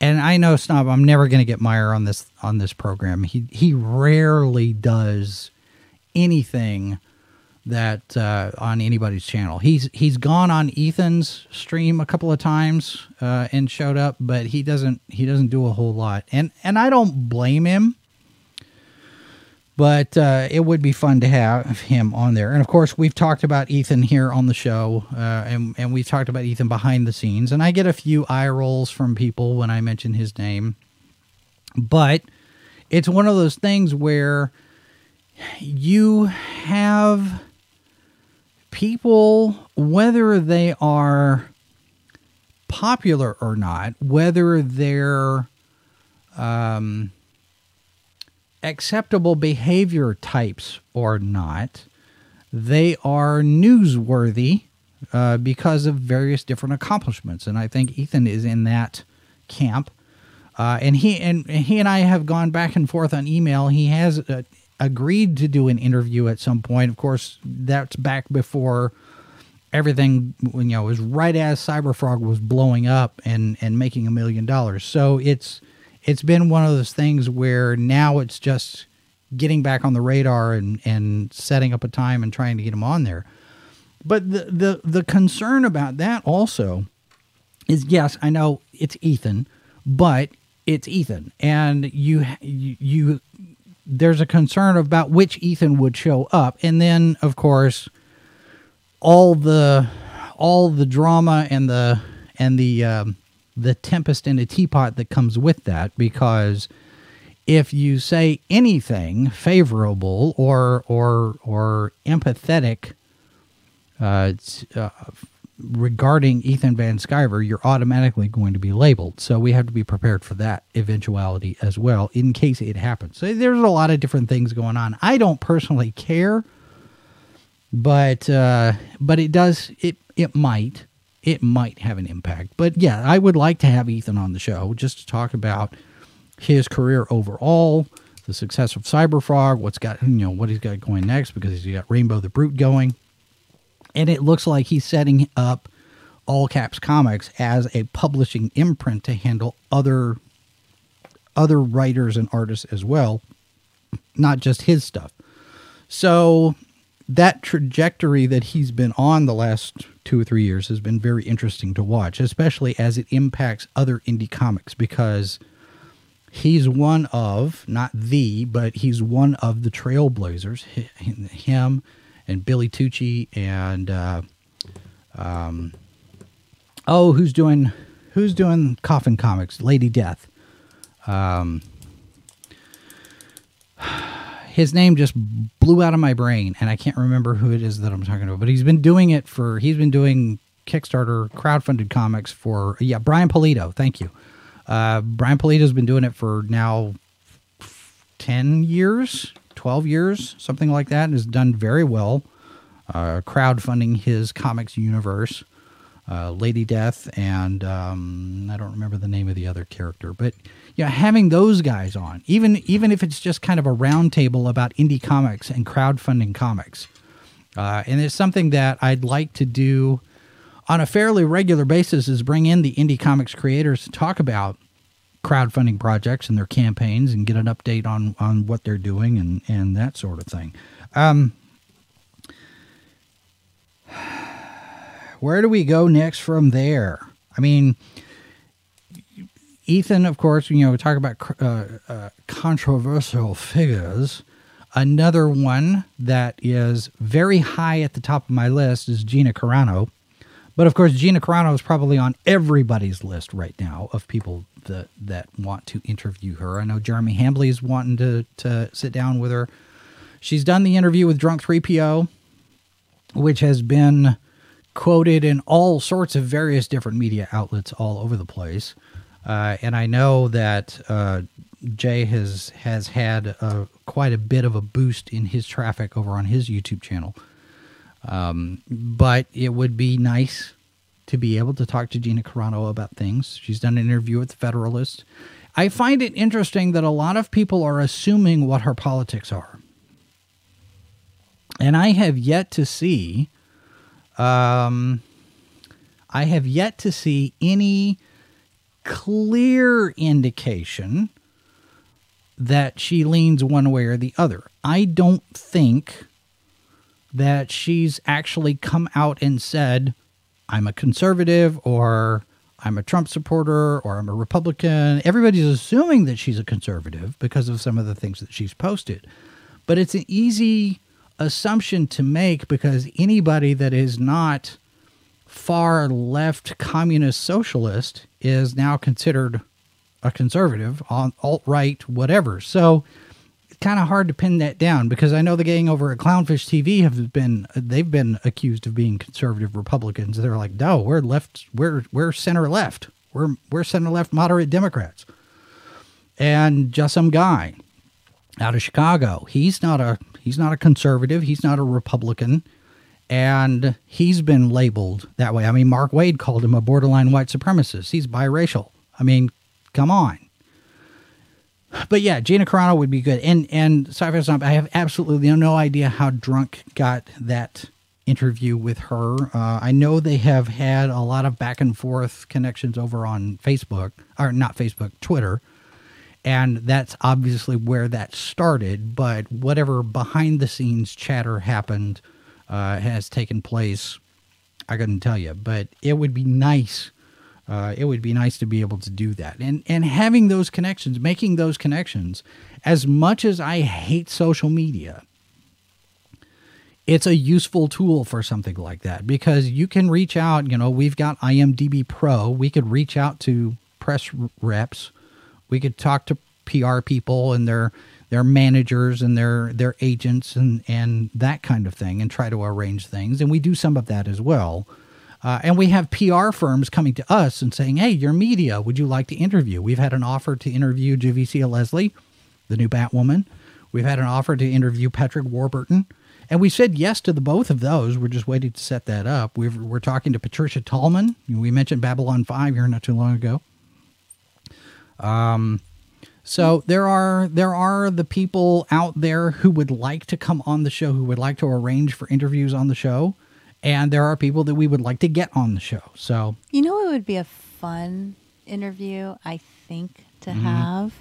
and I know snob I'm never going to get Meyer on this on this program he he rarely does anything that uh, on anybody's channel. He's he's gone on Ethan's stream a couple of times uh, and showed up, but he doesn't he doesn't do a whole lot, and and I don't blame him. But uh, it would be fun to have him on there, and of course we've talked about Ethan here on the show, uh, and and we've talked about Ethan behind the scenes, and I get a few eye rolls from people when I mention his name, but it's one of those things where you have people, whether they are popular or not, whether they're um, acceptable behavior types or not, they are newsworthy uh, because of various different accomplishments. And I think Ethan is in that camp. Uh, and he and he and I have gone back and forth on email. He has uh, agreed to do an interview at some point. Of course, that's back before everything you know was right as Cyberfrog was blowing up and and making a million dollars. So it's it's been one of those things where now it's just getting back on the radar and and setting up a time and trying to get him on there. But the the the concern about that also is yes, I know it's Ethan, but it's Ethan, and you you, you there's a concern about which Ethan would show up, and then of course all the all the drama and the and the um, the tempest in a teapot that comes with that because if you say anything favorable or or or empathetic uh, uh, regarding Ethan Van Sciver, you're automatically going to be labeled. So we have to be prepared for that eventuality as well in case it happens. So there's a lot of different things going on. I don't personally care, but uh, but it does it it might it might have an impact. But yeah, I would like to have Ethan on the show just to talk about his career overall, the success of Cyberfrog, what's got you know what he's got going next because he's got Rainbow the Brute going, and it looks like he's setting up All Caps Comics as a publishing imprint to handle other other writers and artists as well, not just his stuff. So that trajectory that he's been on the last two or three years has been very interesting to watch, especially as it impacts other indie comics because he's one of, not the, but he's one of the trailblazers. Him and Billy Tucci and, uh, um, oh, who's doing, who's doing Coffin Comics? Lady Death. Um, his name just blew out of my brain and I can't remember who it is that I'm talking about, but he's been doing it for he's been doing Kickstarter crowdfunded comics for yeah, Brian Pulido. thank you. Uh, Brian Pulido's been doing it for now 10 years, 12 years, something like that, and has done very well uh, crowdfunding his comics universe. Uh, Lady Death, and um, I don't remember the name of the other character, but yeah, having those guys on, even even if it's just kind of a roundtable about indie comics and crowdfunding comics, uh, and it's something that I'd like to do on a fairly regular basis is bring in the indie comics creators to talk about crowdfunding projects and their campaigns and get an update on on what they're doing and and that sort of thing. Um, where do we go next from there? I mean, Ethan, of course, you know, we talk about uh, uh, controversial figures. Another one that is very high at the top of my list is Gina Carano. But of course, Gina Carano is probably on everybody's list right now of people that that want to interview her. I know Jeremy Hambley is wanting to to sit down with her. She's done the interview with Drunk 3PO, which has been quoted in all sorts of various different media outlets all over the place. Uh, and I know that uh, Jay has has had a, quite a bit of a boost in his traffic over on his YouTube channel. Um, but it would be nice to be able to talk to Gina Carano about things. She's done an interview with the Federalist. I find it interesting that a lot of people are assuming what her politics are. And I have yet to see um, I have yet to see any clear indication that she leans one way or the other. I don't think that she's actually come out and said, I'm a conservative or I'm a Trump supporter or I'm a Republican. Everybody's assuming that she's a conservative because of some of the things that she's posted. But it's an easy assumption to make because anybody that is not far left communist socialist is now considered a conservative on alt right whatever so it's kind of hard to pin that down because i know the gang over at clownfish tv have been they've been accused of being conservative republicans they're like no we're left we're we're center left we're we're center left moderate democrats and just some guy out of chicago he's not a He's not a conservative. He's not a Republican. And he's been labeled that way. I mean, Mark Waid called him a borderline white supremacist. He's biracial. I mean, come on. But yeah, Gina Carano would be good. And and Sci-Fi Snob, I have absolutely no idea how drunk got that interview with her. Uh, I know they have had a lot of back and forth connections over on Facebook, or not Facebook, Twitter and that's obviously where that started. But whatever behind the scenes chatter happened uh, has taken place. I couldn't tell you, but it would be nice. Uh, it would be nice to be able to do that, and and having those connections, making those connections. As much as I hate social media, it's a useful tool for something like that because you can reach out. You know, we've got IMDb Pro. We could reach out to press reps. We could talk to PR people and their their managers and their their agents and and that kind of thing, and try to arrange things. And we do some of that as well. Uh, and we have PR firms coming to us and saying, "Hey, your media, would you like to interview?" We've had an offer to interview Javicia Leslie, the new Batwoman. We've had an offer to interview Patrick Warburton. And we said yes to the both of those. We're just waiting to set that up. we are talking to Patricia Tallman. We mentioned Babylon 5 here not too long ago. Um, so there are there are the people out there who would like to come on the show, who would like to arrange for interviews on the show, and there are people that we would like to get on the show. So you know, it would be a fun interview, I think, to mm-hmm. have.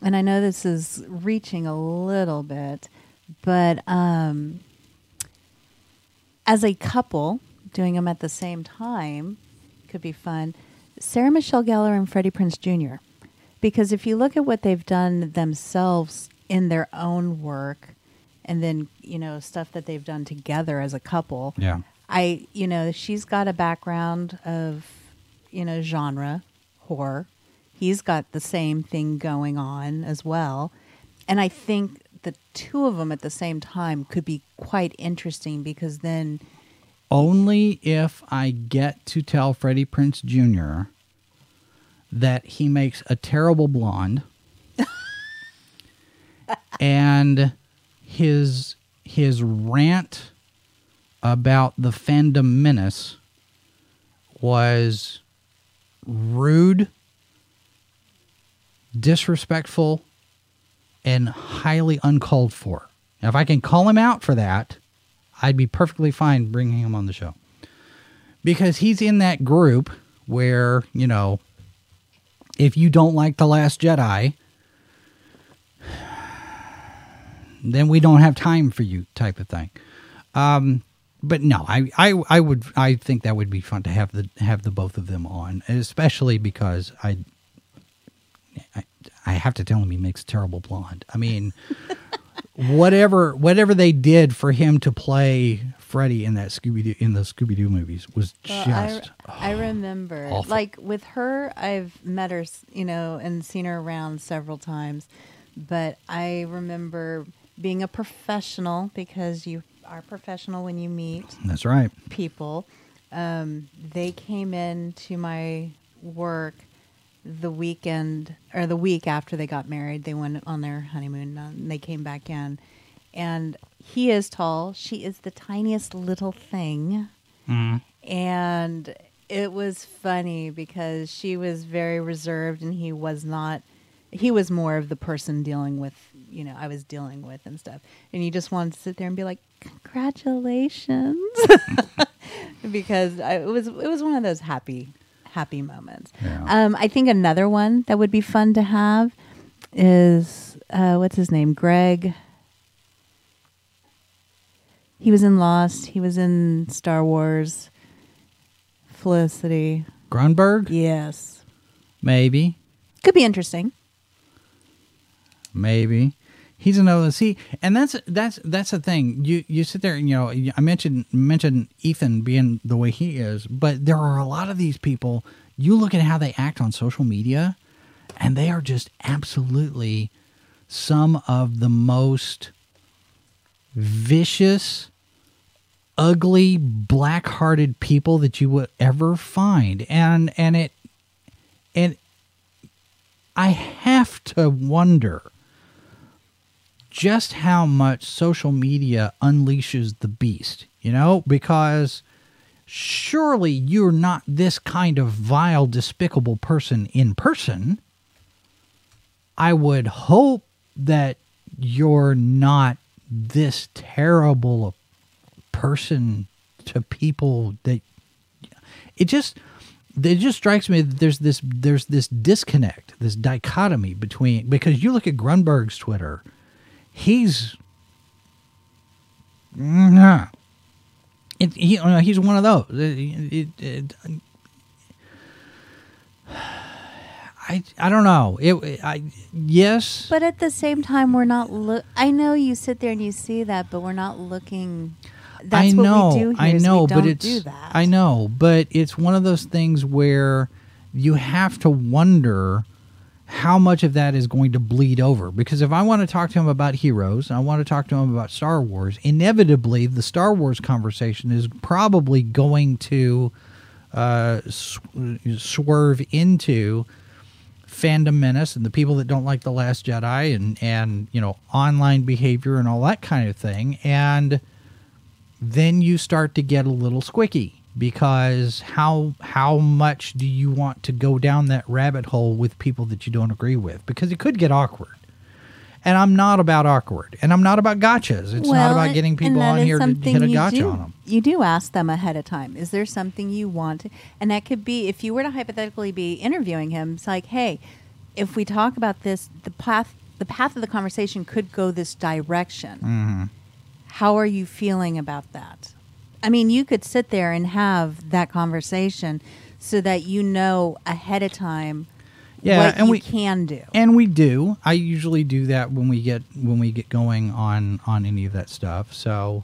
And I know this is reaching a little bit, but um, as a couple, doing them at the same time could be fun. Sarah Michelle Gellar and Freddie Prinze Jr. Because if you look at what they've done themselves in their own work, and then you know stuff that they've done together as a couple, yeah, I you know she's got a background of you know genre horror. He's got the same thing going on as well, and I think the two of them at the same time could be quite interesting because then only if I get to tell Freddie Prinze Jr. that he makes a terrible blonde and his his rant about the fandom menace was rude, disrespectful, and highly uncalled for. Now, if I can call him out for that, I'd be perfectly fine bringing him on the show. Because he's in that group where, you know, if you don't like The Last Jedi, then we don't have time for you type of thing. Um, but no, I, I, I would, I think that would be fun to have the, have the both of them on, especially because I, I I have to tell him he makes terrible blonde. I mean, whatever whatever they did for him to play Freddy in that Scooby Doo in the Scooby Doo movies was well, just. I, oh, I remember, awful. like with her, I've met her, you know, and seen her around several times, but I remember being a professional because you are professional when you meet. That's right. People. Um, they came in to my work the weekend or the week after they got married. They went on their honeymoon and they came back in. And he is tall. She is the tiniest little thing. Mm. And it was funny because she was very reserved and he was not. He was more of the person dealing with, you know, I was dealing with and stuff. And you just wanted to sit there and be like, congratulations. because I, it was it was one of those happy happy moments. Yeah. Um, I think another one that would be fun to have is uh, what's his name? Greg. He was in Lost. He was in Star Wars. Felicity. Grunberg? Yes. Maybe. Could be interesting. Maybe. He's another see, and that's that's that's the thing. You you sit there and you know I mentioned mentioned Ethan being the way he is, but there are a lot of these people. You look at how they act on social media, and they are just absolutely some of the most vicious, ugly, black-hearted people that you would ever find, and and it and I have to wonder just how much social media unleashes the beast, you know, because surely you're not this kind of vile, despicable person in person. I would hope that you're not this terrible person to people that it just it just strikes me that there's this there's this disconnect, this dichotomy between because you look at Grunberg's Twitter, he's nah, it, he, he's one of those. It, it, I I don't know. It I yes, But at the same time, we're not look. I know you sit there and you see that, but we're not looking. That's I know, what we do here. I know, we but don't it's do that. I know, but it's one of those things where you have to wonder how much of that is going to bleed over. Because if I want to talk to him about heroes, I want to talk to him about Star Wars. Inevitably, the Star Wars conversation is probably going to uh, sw- swerve into fandom menace and the people that don't like the Last Jedi and and you know online behavior and all that kind of thing. And then you start to get a little squicky because how how much do you want to go down that rabbit hole with people that you don't agree with? Because it could get awkward and I'm not about awkward and I'm not about gotchas it's not about getting people on here to hit a gotcha do, on them You do ask them ahead of time. Is there something you want? And that could be if you were to hypothetically be interviewing him. It's like, hey, if we talk about this, the path the path of the conversation could go this direction. Mm-hmm. How are you feeling about that? I mean, you could sit there and have that conversation so that you know ahead of time Yeah, and we- can do. and we do i usually do that when we get when we get going on on any of that stuff so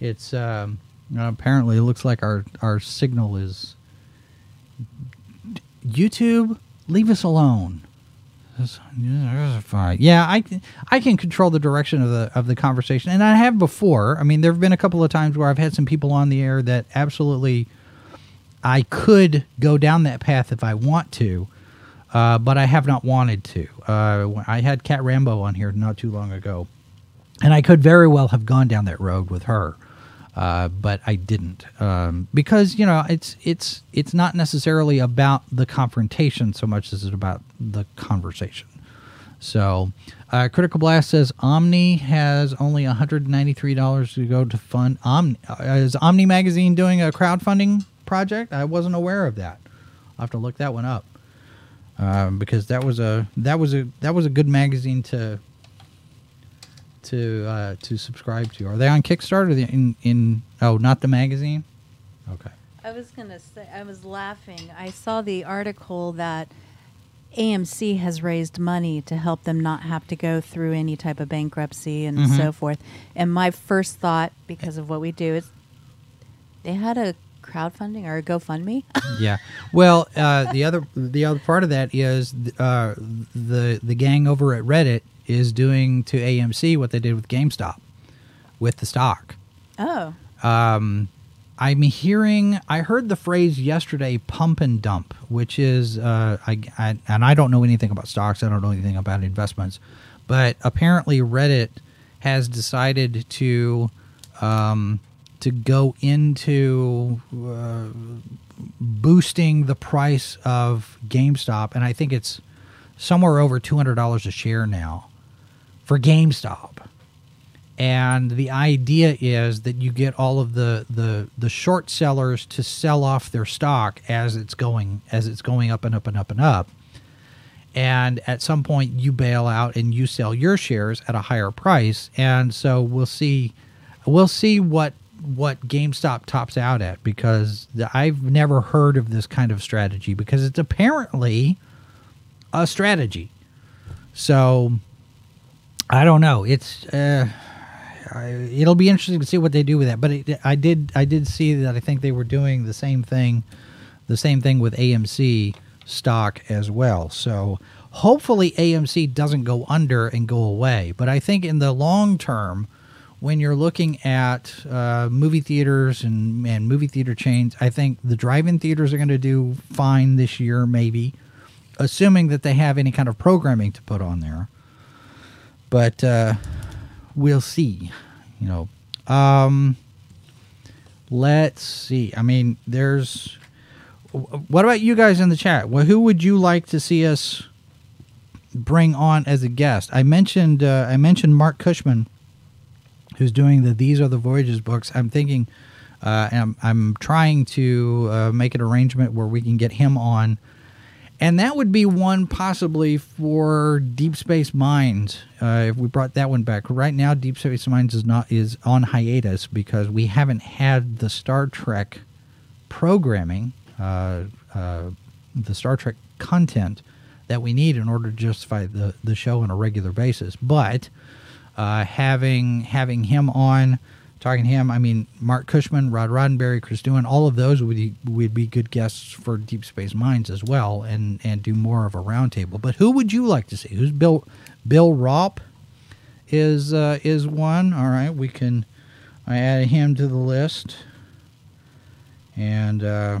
it's um apparently it looks like our our signal is youtube leave us alone That's- that's fine. yeah i can i can control the direction of the of the conversation and i have before i mean there have been a couple of times where i've had some people on the air that absolutely i could go down that path if i want to uh, but I have not wanted to. Uh, I had Cat Rambo on here not too long ago, and I could very well have gone down that road with her, uh, but I didn't um, because you know it's it's it's not necessarily about the confrontation so much as it's about the conversation. So, uh, Critical Blast says Omni has only $193 to go to fund. Omni, uh, is Omni Magazine doing a crowdfunding project? I wasn't aware of that. I'll have to look that one up um, because that was a that was a that was a good magazine to to uh, to subscribe to. Are they on Kickstarter? They in in oh not the magazine? Okay. I was gonna say I was laughing. I saw the article that AMC has raised money to help them not have to go through any type of bankruptcy and Mhm. so forth. And my first thought, because of what we do, is they had a crowdfunding or a GoFundMe. yeah. Well, uh, the other the other part of that is uh, the the gang over at Reddit is doing to AMC what they did with GameStop with the stock. oh, Um, I'm hearing. I heard the phrase yesterday, "pump and dump," which is, uh, I, I and I don't know anything about stocks. I don't know anything about investments, but apparently Reddit has decided to um, to go into uh, boosting the price of GameStop, and I think it's somewhere over two hundred dollars a share now for GameStop. And the idea is that you get all of the, the the short sellers to sell off their stock as it's going as it's going up and up and up and up. And at some point you bail out and you sell your shares at a higher price. And so we'll see we'll see what what GameStop tops out at because I've never heard of this kind of strategy because it's apparently a strategy so I don't know it's uh it'll be interesting to see what they do with that. But it, I did I did see that I think they were doing the same thing, the same thing with AMC stock as well. So hopefully AMC doesn't go under and go away. But I think in the long term, when you're looking at uh, movie theaters and, and movie theater chains, I think the drive-in theaters are going to do fine this year, maybe, assuming that they have any kind of programming to put on there. But uh, we'll see. You know, um, let's see. I mean, there's. What about you guys in the chat? Well, who would you like to see us bring on as a guest? I mentioned uh, I mentioned Marc Cushman, who's doing the These Are the Voyages books. I'm thinking Uh, I'm, I'm trying to uh, make an arrangement where we can get him on. And that would be one possibly for Deep Space Mines uh, if we brought that one back. Right now, Deep Space Mines is not is on hiatus because we haven't had the Star Trek programming, uh, uh, the Star Trek content that we need in order to justify the, the show on a regular basis. But uh, having having him on, talking to him, I mean, Marc Cushman, Rod Roddenberry, Chris Doohan, all of those would be, would be good guests for Deep Space Mines as well, and and do more of a roundtable. But who would you like to see? Who's Bill Bill Raup? Is uh, is one? All right, we can. I add him to the list, and. Uh,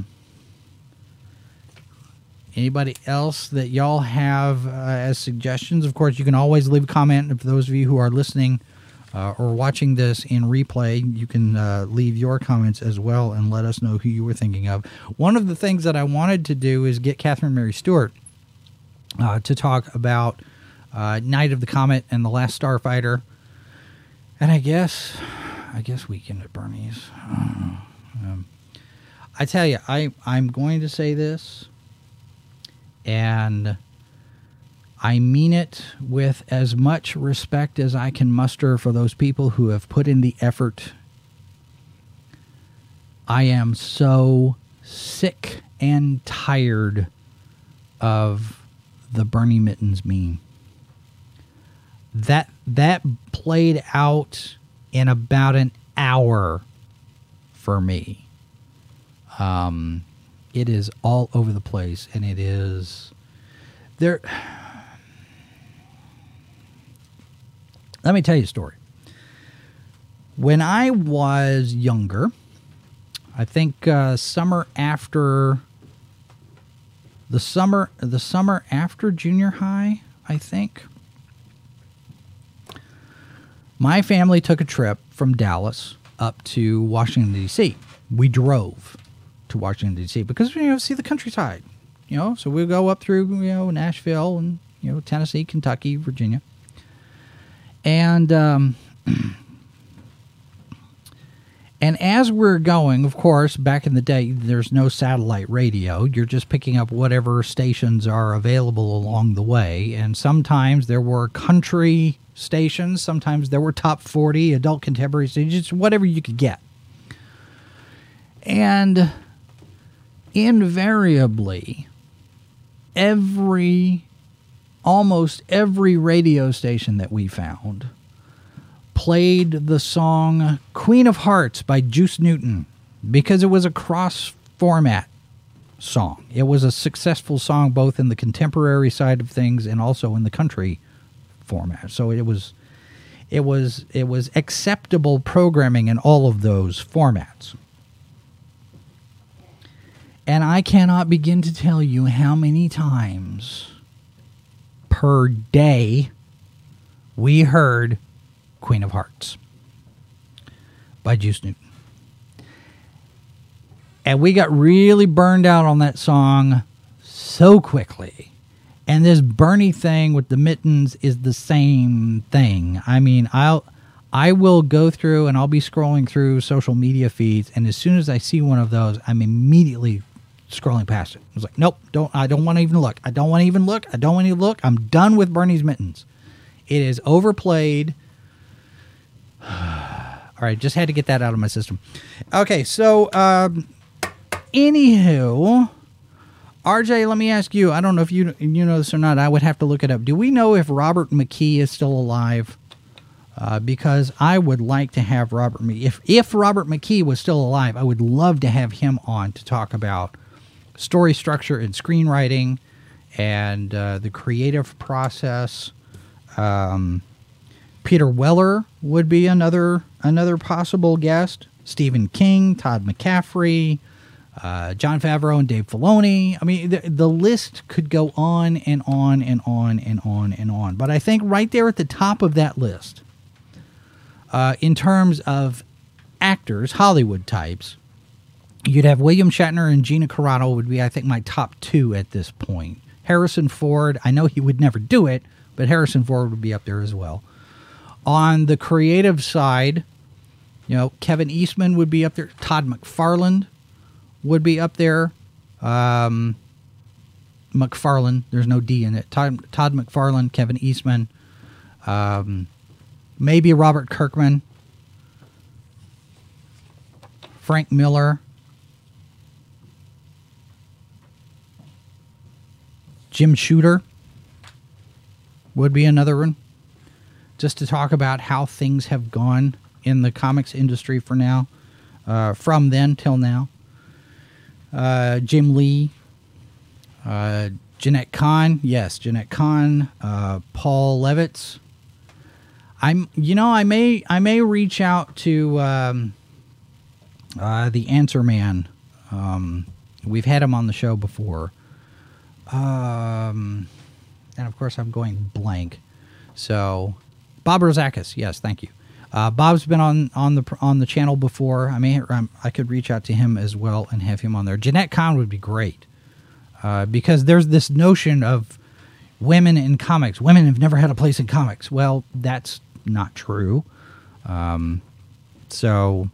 Anybody else that y'all have uh, as suggestions? Of course, you can always leave a comment. For those of you who are listening uh, or watching this in replay, you can uh, leave your comments as well and let us know who you were thinking of. One of the things that I wanted to do is get Catherine Mary Stewart uh, to talk about uh, Night of the Comet and the Last Starfighter. And I guess, I guess Weekend at Bernie's. Um, I tell you, I I'm going to say this and I mean it with as much respect as I can muster for those people who have put in the effort. I am so sick and tired of the Bernie Mittens meme. That that played out in about an hour for me. Um, it is all over the place and it is there let me tell you a story. When i was younger i think uh, summer after the summer the summer after junior high i think my family took a trip from dallas up to washington d.c we drove to Washington D.C. because you know see the countryside, you know. So we go up through you know Nashville and you know Tennessee, Kentucky, Virginia, and um, and as we're going, of course, back in the day, there's no satellite radio. You're just picking up whatever stations are available along the way, and sometimes there were country stations, sometimes there were top 40 adult contemporary stations, whatever you could get. And invariably every almost every radio station that we found played the song Queen of Hearts by Juice Newton because it was a cross format song. It was a successful song both in the contemporary side of things and also in the country format. So it was it was it was acceptable programming in all of those formats. And I cannot begin to tell you how many times per day we heard Queen of Hearts by Juice Newton. And we got really burned out on that song so quickly. And this Bernie thing with the mittens is the same thing. I mean, I'll I will go through and I'll be scrolling through social media feeds and as soon as I see one of those, I'm immediately scrolling past it. I was like, nope, don't. I don't want to even look. I don't want to even look. I don't want to look. I'm done with Bernie's mittens. It is overplayed. All right, just had to get that out of my system. Okay, so um, anywho, RJ, let me ask you. I don't know if you you know this or not. I would have to look it up. Do we know if Robert McKee is still alive? Uh, because I would like to have Robert McKee. If if Robert McKee was still alive, I would love to have him on to talk about story structure and screenwriting and uh, the creative process. Um, Peter Weller would be another another possible guest. Stephen King, Todd McCaffrey, uh, Jon Favreau, and Dave Filoni. I mean, the, the list could go on and on and on and on and on. But I think right there at the top of that list, uh, in terms of actors, Hollywood types, You'd have William Shatner and Gina Carano would be, I think, my top two at this point. Harrison Ford, I know he would never do it, but Harrison Ford would be up there as well. On the creative side, You know, Kevin Eastman would be up there. Todd McFarland would be up there. Um, McFarlane, there's no D in it. Todd, Todd McFarlane, Kevin Eastman, um, maybe Robert Kirkman, Frank Miller, Jim Shooter would be another one, just to talk about how things have gone in the comics industry for now, uh, from then till now. Uh, Jim Lee, uh, Jenette Kahn, yes, Jenette Kahn, uh, Paul Levitz. I'm, you know, I may, I may reach out to um, uh, the Answer Man. Um, we've had him on the show before, um, and of course, I'm going blank. So, Bob Rozakis, yes, thank you. Uh, Bob's been on on the on the channel before. I may um, I could reach out to him as well and have him on there. Jenette Kahn would be great uh, because there's this notion of women in comics. Women have never had a place in comics. Well, that's not true. Um, so,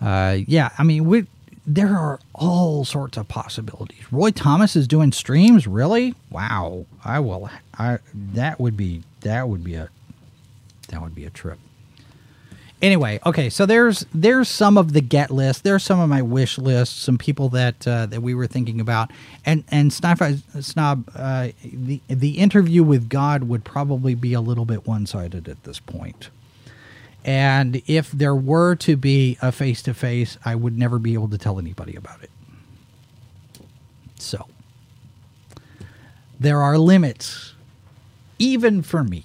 uh, yeah, I mean, we, there are all sorts of possibilities. Roy Thomas is doing streams. Really? Wow. I will. I that would be that would be a that would be a trip anyway, okay, so there's there's some of the get list. There's some of my wish list. Some people that uh, that we were thinking about, and and Snob, Snob uh, the the interview with God would probably be a little bit one sided at this point. And if there were to be a face to face, I would never be able to tell anybody about it. So there are limits, even for me.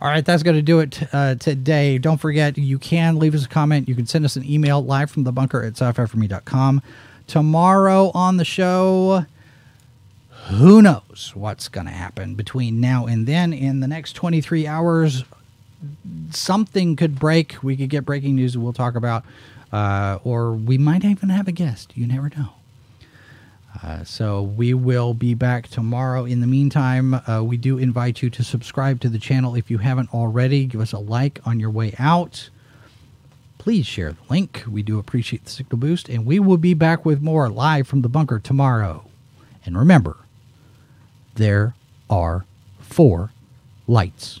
All right, that's going to do it uh, today. Don't forget, you can leave us a comment. You can send us an email live from the bunker at sci-fi Tomorrow on the show, who knows what's going to happen between now and then. In the next 23 hours, something could break. We could get breaking news we'll talk about, uh, or we might even have a guest. You never know. Uh, so we will be back tomorrow. In the meantime, uh, we do invite you to subscribe to the channel if you haven't already. Give us a like on your way out. Please share the link. We do appreciate the signal boost, and we will be back with more live from the bunker tomorrow. And remember, there are four lights.